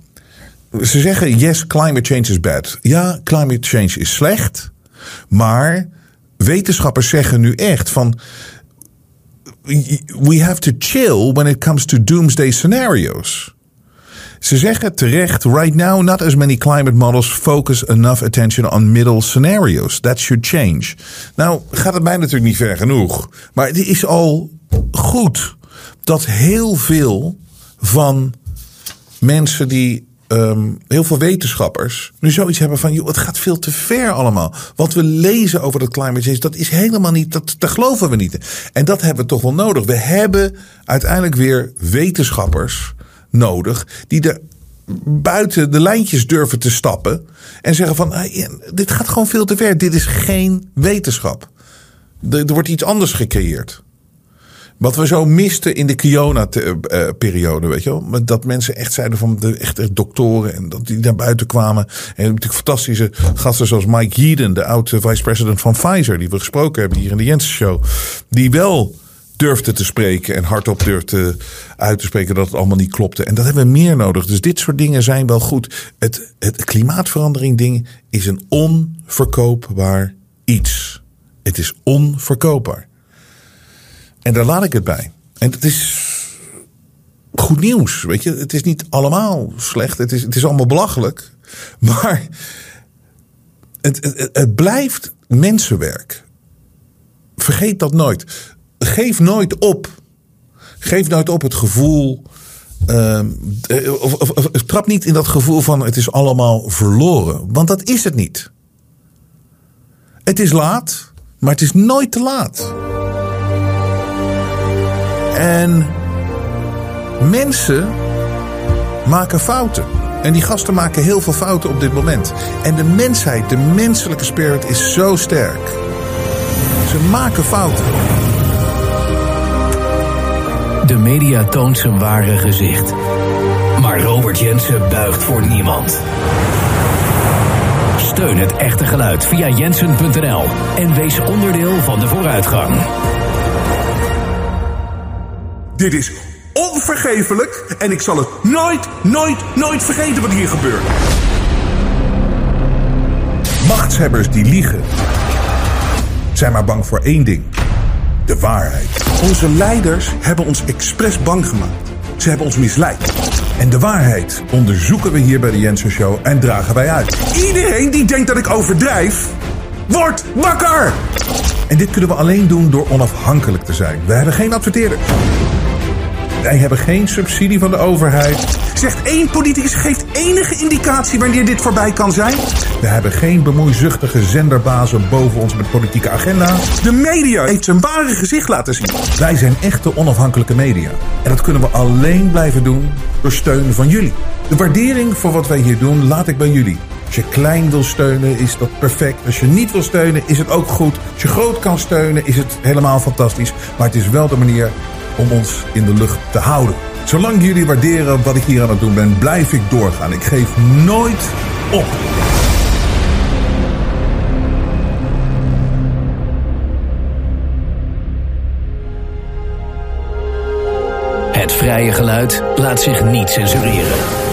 Ze zeggen, yes, climate change is bad. Ja, climate change is slecht. Maar wetenschappers zeggen nu echt van, we have to chill when it comes to doomsday scenarios. Ze zeggen terecht, right now not as many climate models focus enough attention on middle scenarios. That should change. Nou gaat het mij natuurlijk niet ver genoeg. Maar het is al goed dat heel veel van mensen die um, heel veel wetenschappers nu zoiets hebben van, joh, het gaat veel te ver allemaal. Wat we lezen over dat climate change, dat is helemaal niet, dat, dat geloven we niet. En dat hebben we toch wel nodig. We hebben uiteindelijk weer wetenschappers nodig die er buiten de lijntjes durven te stappen en zeggen van dit gaat gewoon veel te ver. Dit is geen wetenschap. Er, wordt iets anders gecreëerd. Wat we zo misten in de Kiona-periode, weet je wel. Dat mensen echt zeiden van de echte doktoren en dat die naar buiten kwamen. En natuurlijk fantastische gasten zoals Mike Yeadon, de oude vice-president van Pfizer, die we gesproken hebben hier in de Jensen Show. Die wel durfde te spreken en hardop durfde uit te spreken dat het allemaal niet klopte. En dat hebben we meer nodig. Dus dit soort dingen zijn wel goed. Het, het klimaatverandering ding is een onverkoopbaar iets. Het is onverkoopbaar. En daar laat ik het bij. En het is goed nieuws. Weet je, het is niet allemaal slecht. Het is, het is allemaal belachelijk. (laughs) Maar het, het blijft mensenwerk. Vergeet dat nooit geef nooit op. Geef nooit op het gevoel. Of, of, of, trap niet in dat gevoel van het is allemaal verloren. Want dat is het niet. Het is laat, maar het is nooit te laat. En mensen maken fouten. En die gasten maken heel veel fouten op dit moment. En de mensheid, de menselijke spirit is zo sterk. Ze maken fouten. De media toont zijn ware gezicht. Maar Robert Jensen buigt voor niemand. Steun het echte geluid via jensen.nl en wees onderdeel van de vooruitgang. Dit is onvergeeflijk en ik zal het nooit, nooit, nooit vergeten wat hier gebeurt. Machtshebbers die liegen zijn maar bang voor één ding de waarheid. Onze leiders hebben ons expres bang gemaakt. Ze hebben ons misleid. En de waarheid onderzoeken we hier bij de Jensen Show en dragen wij uit. Iedereen die denkt dat ik overdrijf, wordt wakker! En dit kunnen we alleen doen door onafhankelijk te zijn. We hebben geen adverteerders. Wij hebben geen subsidie van de overheid. Zegt één politicus geeft enige indicatie wanneer dit voorbij kan zijn? We hebben geen bemoeizuchtige zenderbazen boven ons met politieke agenda. De media heeft zijn ware gezicht laten zien. Wij zijn echte onafhankelijke media. En dat kunnen we alleen blijven doen door steun van jullie. De waardering voor wat wij hier doen laat ik bij jullie. Als je klein wil steunen, is dat perfect. Als je niet wil steunen, is het ook goed. Als je groot kan steunen, is het helemaal fantastisch. Maar het is wel de manier om ons in de lucht te houden. Zolang jullie waarderen wat ik hier aan het doen ben, blijf ik doorgaan. Ik geef nooit op. Het vrije geluid laat zich niet censureren.